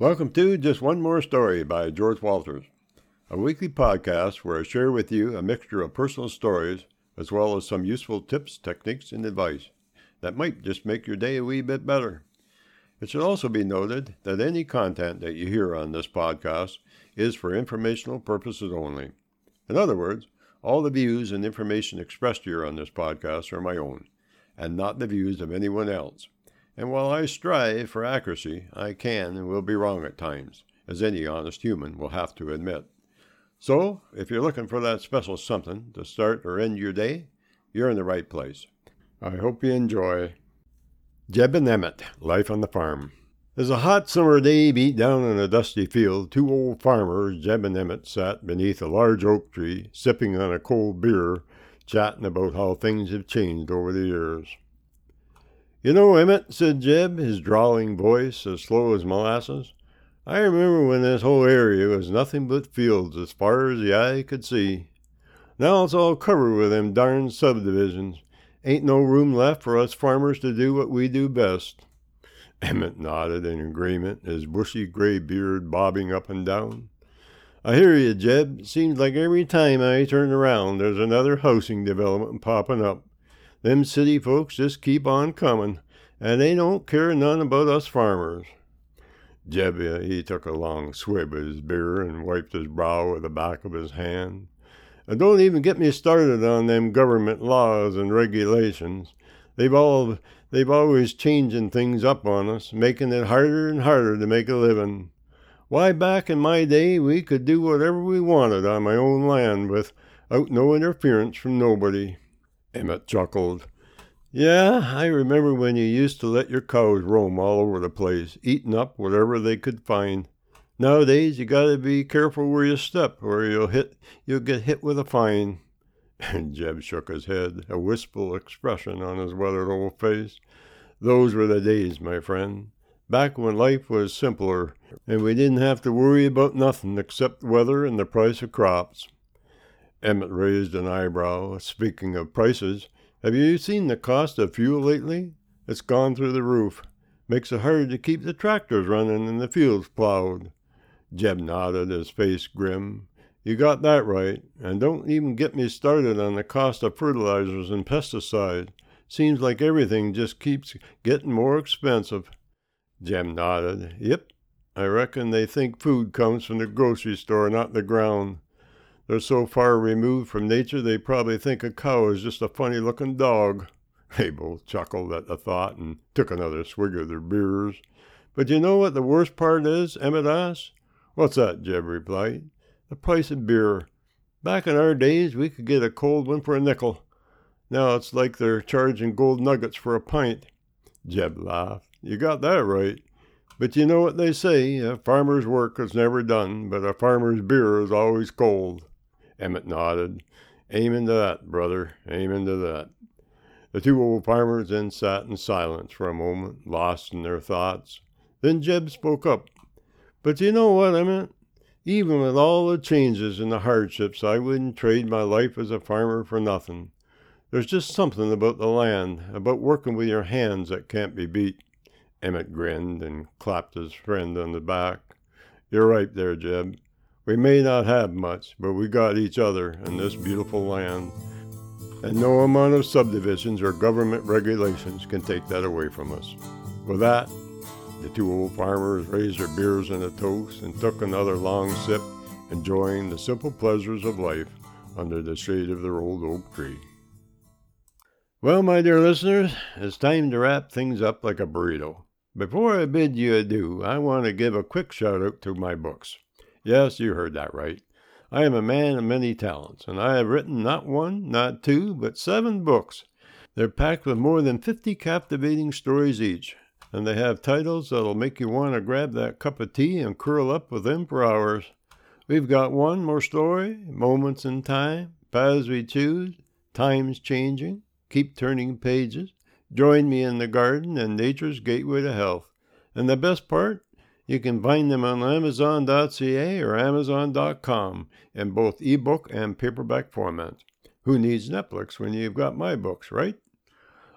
Welcome to Just One More Story by George Walters, a weekly podcast where I share with you a mixture of personal stories as well as some useful tips, techniques, and advice that might just make your day a wee bit better. It should also be noted that any content that you hear on this podcast is for informational purposes only. In other words, all the views and information expressed here on this podcast are my own, and not the views of anyone else. And while I strive for accuracy, I can and will be wrong at times, as any honest human will have to admit. So, if you're looking for that special something to start or end your day, you're in the right place. I hope you enjoy Jeb and Emmet, Life on the Farm. As a hot summer day beat down on a dusty field, two old farmers, Jeb and Emmet, sat beneath a large oak tree, sipping on a cold beer, chatting about how things have changed over the years. You know, Emmet, said Jeb, his drawling voice as slow as molasses, I remember when this whole area was nothing but fields as far as the eye could see. Now it's all covered with them darn subdivisions. Ain't no room left for us farmers to do what we do best. Emmet nodded in agreement, his bushy gray beard bobbing up and down. I hear you, Jeb. Seems like every time I turn around there's another housing development popping up. Them city folks just keep on comin', and they don't care none about us farmers. Jeb, uh, he took a long swig of his beer and wiped his brow with the back of his hand. And don't even get me started on them government laws and regulations. They've all they've always changing things up on us, making it harder and harder to make a living. Why, back in my day, we could do whatever we wanted on my own land without no interference from nobody. Emmet chuckled. Yeah, I remember when you used to let your cows roam all over the place, eating up whatever they could find. Nowadays, you gotta be careful where you step, or you'll hit you'll get hit with a fine. And Jeb shook his head, a wistful expression on his weathered old face. Those were the days, my friend. Back when life was simpler, and we didn't have to worry about nothing except weather and the price of crops. Emmet raised an eyebrow. Speaking of prices, have you seen the cost of fuel lately? It's gone through the roof. Makes it hard to keep the tractors running and the fields plowed. Jeb nodded, his face grim. You got that right, and don't even get me started on the cost of fertilizers and pesticides. Seems like everything just keeps getting more expensive. Jeb nodded. Yep, I reckon they think food comes from the grocery store, not the ground. They're so far removed from nature they probably think a cow is just a funny looking dog. They both chuckled at the thought and took another swig of their beers. But you know what the worst part is? Emmet asked. What's that? Jeb replied. The price of beer. Back in our days, we could get a cold one for a nickel. Now it's like they're charging gold nuggets for a pint. Jeb laughed. You got that right. But you know what they say a farmer's work is never done, but a farmer's beer is always cold. Emmet nodded. Amen to that, brother. Amen to that. The two old farmers then sat in silence for a moment, lost in their thoughts. Then Jeb spoke up. But you know what, Emmet? Even with all the changes and the hardships, I wouldn't trade my life as a farmer for nothing. There's just something about the land, about working with your hands that can't be beat. Emmet grinned and clapped his friend on the back. You're right there, Jeb. We may not have much, but we got each other and this beautiful land. And no amount of subdivisions or government regulations can take that away from us. With that, the two old farmers raised their beers in a toast and took another long sip, enjoying the simple pleasures of life under the shade of their old oak tree. Well, my dear listeners, it's time to wrap things up like a burrito. Before I bid you adieu, I want to give a quick shout out to my books. Yes, you heard that right. I am a man of many talents, and I have written not one, not two, but seven books. They're packed with more than 50 captivating stories each, and they have titles that'll make you want to grab that cup of tea and curl up with them for hours. We've got one more story, Moments in Time, Paths We Choose, Times Changing, Keep Turning Pages, Join Me in the Garden, and Nature's Gateway to Health. And the best part? You can find them on Amazon.ca or Amazon.com in both ebook and paperback format. Who needs Netflix when you've got my books, right?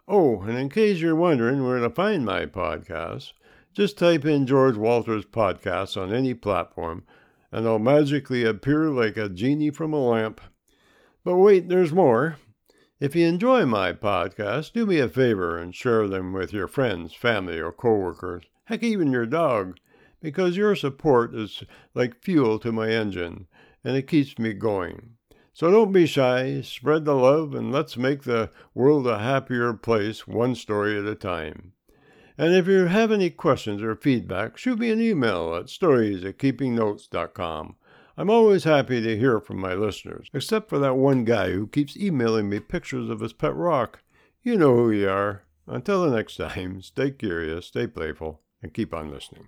Oh, and in case you're wondering where to find my podcasts, Just type in George Walters Podcast on any platform, and they'll magically appear like a genie from a lamp. But wait, there's more. If you enjoy my podcast, do me a favor and share them with your friends, family, or coworkers, heck, even your dog, because your support is like fuel to my engine, and it keeps me going. So don't be shy, spread the love, and let's make the world a happier place one story at a time. And if you have any questions or feedback, shoot me an email at stories at keepingnotes.com. I'm always happy to hear from my listeners, except for that one guy who keeps emailing me pictures of his pet rock. You know who you are. Until the next time, stay curious, stay playful, and keep on listening.